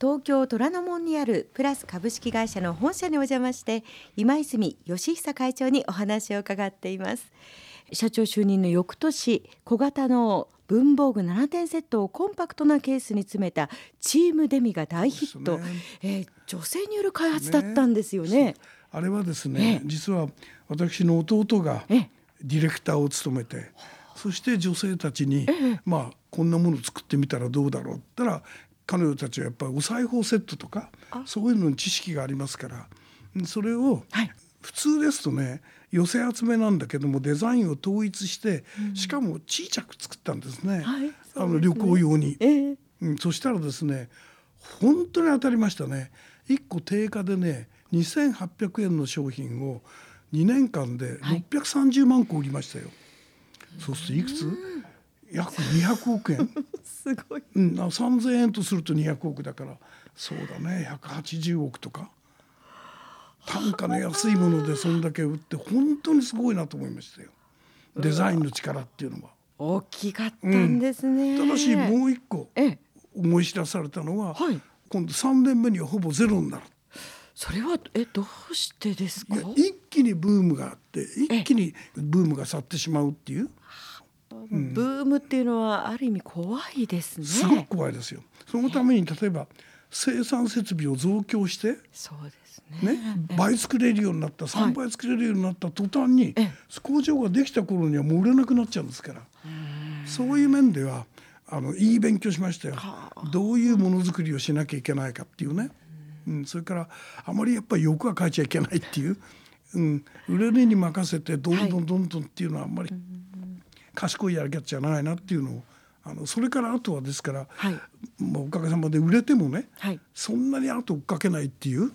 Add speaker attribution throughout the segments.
Speaker 1: 東京虎ノ門にあるプラス株式会社の本社にお邪魔して今泉義久会長にお話を伺っています。社長就任の翌年小型の文房具7点セットをコンパクトなケースに詰めたチームデミが大ヒット、ね。えー、女性による開発だったんですよね。ね
Speaker 2: あれはですね、実は私の弟がディレクターを務めて、そして女性たちに、まあこんなもの作ってみたらどうだろうったら彼女たちはやっぱりお裁縫セットとかそういうのに知識がありますからそれを、普通ですとね寄せ集めなんだけどもデザインを統一して、うん、しかも小さく作ったんですね、あの旅行用に、えー、うん、そしたらですね本当に当たりましたね。1個定価でね2800円の商品を2年間で630万個売りましたよ、はい、そうするといくつ？約200億円。
Speaker 1: すごい、
Speaker 2: うん、3000円とすると200億だから。そうだね。180億とか。単価の安いものでそんだけ売って本当にすごいなと思いましたよ。デザインの力っていうのは。
Speaker 1: 大きかったんですね、
Speaker 2: うん、ただしもう一個思い知らされたのは、はい、今度3年目にはほぼゼロになる。
Speaker 1: それはえどうしてですか？
Speaker 2: 一気にブームがあって一気にブームが去ってしまうっていう、
Speaker 1: うん、ブームっていうのはある意味怖いですね。
Speaker 2: すごく怖いですよ。そのために例えば生産設備を増強して
Speaker 1: そうです
Speaker 2: ね。ね倍作れるようになった3倍作れるようになった途端に、工場ができた頃にはもう売れなくなっちゃうんですから。そういう面ではあのいい勉強しましたよ。どういうものづくりをしなきゃいけないかっていうね、うん、それからあまりやっぱり欲は書いちゃいけないっていう、うん、売れるに任せてどんどんどんどんっていうのはあんまり賢いやり方じゃないなっていうのをあのそれからあとはですから、はい、まあ、おかげさまで売れてもね、はい、そんなに後追っかけないっていう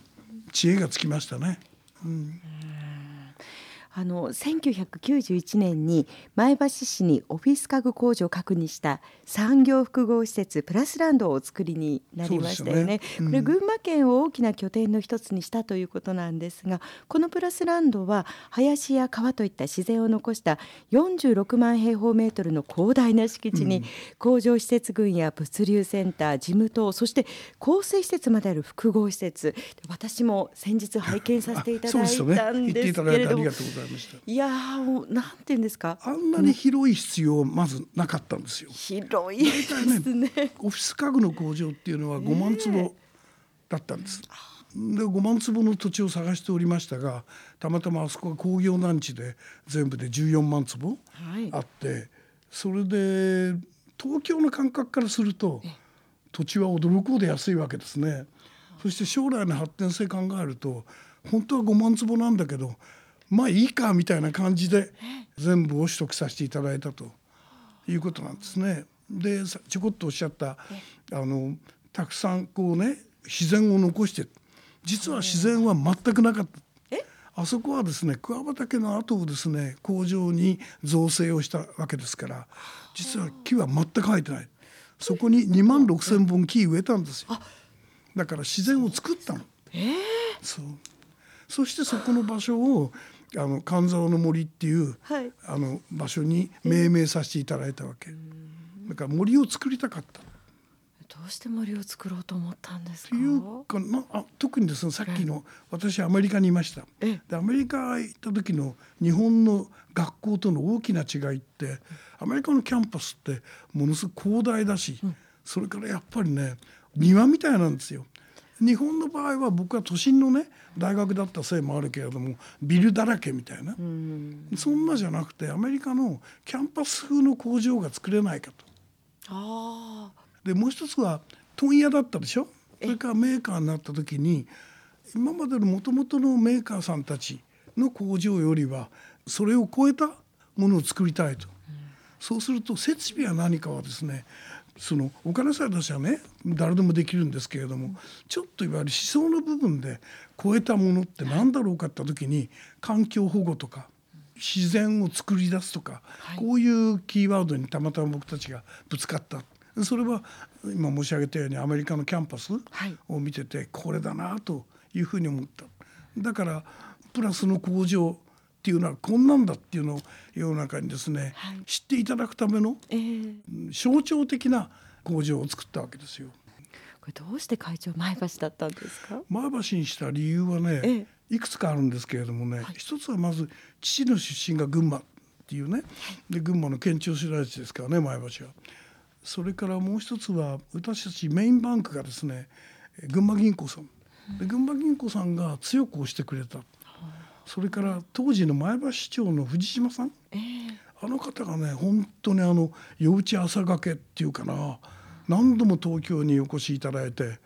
Speaker 2: 知恵がつきましたね。うん
Speaker 1: あの1991年に前橋市にオフィス家具工場を確認した産業複合施設プラスランドをお作りになりましたよね。よね。うん、これ群馬県を大きな拠点の一つにしたということなんですがこのプラスランドは林や川といった自然を残した46万平方メートルの広大な敷地に、工場施設群や物流センター事務棟そして構成施設まである複合施設。私も先日拝見させていただいたんですけれども。
Speaker 2: いました。
Speaker 1: いやもうなんて言うんですか。
Speaker 2: あんなに広い必要まずなかったんですよ。
Speaker 1: 広いですね、ね、
Speaker 2: オフィス家具の工場っていうのは5万坪だったんです、で5万坪の土地を探しておりましたがたまたまあそこは工業団地で全部で14万坪あって、はい、それで東京の感覚からすると土地は驚くほど安いわけですね。そして将来の発展性考えると本当は5万坪なんだけどまあいいかみたいな感じで全部を取得させていただいたということなんですね。でちょこっとおっしゃったあのたくさんこうね自然を残して実は自然は全くなかった。あそこはですね桑畑の後をですね工場に造成をしたわけですから実は木は全く生えてない。そこに2万6千本木植えたんですよ。だから自然を作ったの、
Speaker 1: えー、
Speaker 2: そう。そしてそこの場所をあの神沢の森っていう、はい、あの場所に命名させていただいたわけ。だから森を作りたかった。
Speaker 1: どうして森を作ろうと思ったんです
Speaker 2: か？いうかなあ特にですねさっきの私アメリカにいました。でアメリカ行った時の日本の学校との大きな違いってアメリカのキャンパスってものすごく広大だし、うん、それからやっぱりね庭みたいなんですよ。日本の場合は僕は都心のね大学だったせいもあるけれどもビルだらけみたいな、そんなじゃなくてアメリカのキャンパス風の工場が作れないかと。
Speaker 1: あ
Speaker 2: でもう一つは問屋だったでしょ？それからメーカーになった時に今までのもともとのメーカーさんたちの工場よりはそれを超えたものを作りたいと。そうすると設備は何かはですねそのお金さえ出しはね誰でもできるんですけれどもちょっといわゆる思想の部分で超えたものって何だろうかって時に環境保護とか自然を作り出すとか、こういうキーワードにたまたま僕たちがぶつかった。それは今申し上げたようにアメリカのキャンパスを見ててこれだなというふうに思った。だからプラスの工場っていうのはこんなんだっていうのを世の中にですね、はい、知っていただくための、象徴的な工場を作ったわけですよ。
Speaker 1: これどうして会長前橋だったんですか？
Speaker 2: 前橋にした理由はね、ええ、いくつかあるんですけれどもね、はい、一つはまず父の出身が群馬っていうね、で群馬の県庁所在地ですからね前橋は。それからもう一つは私たちメインバンクがですね群馬銀行さん。で群馬銀行さんが強く押してくれた、それから当時の前橋市長の藤島さん、えー、あの方がね本当にあの夜打ち朝がけっていうかな何度も東京にお越しいただいて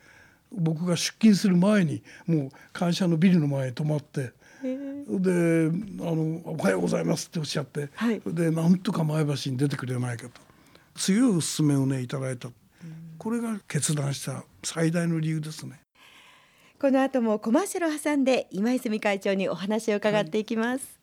Speaker 2: 僕が出勤する前にもう会社のビルの前に泊まって。であの「おはようございます」っておっしゃって、はい、でなんとか前橋に出てくれないかと。強いお勧めをねいただいた、これが決断した最大の理由ですね。
Speaker 1: この後もコマーシャルを挟んで今泉会長にお話を伺っていきます。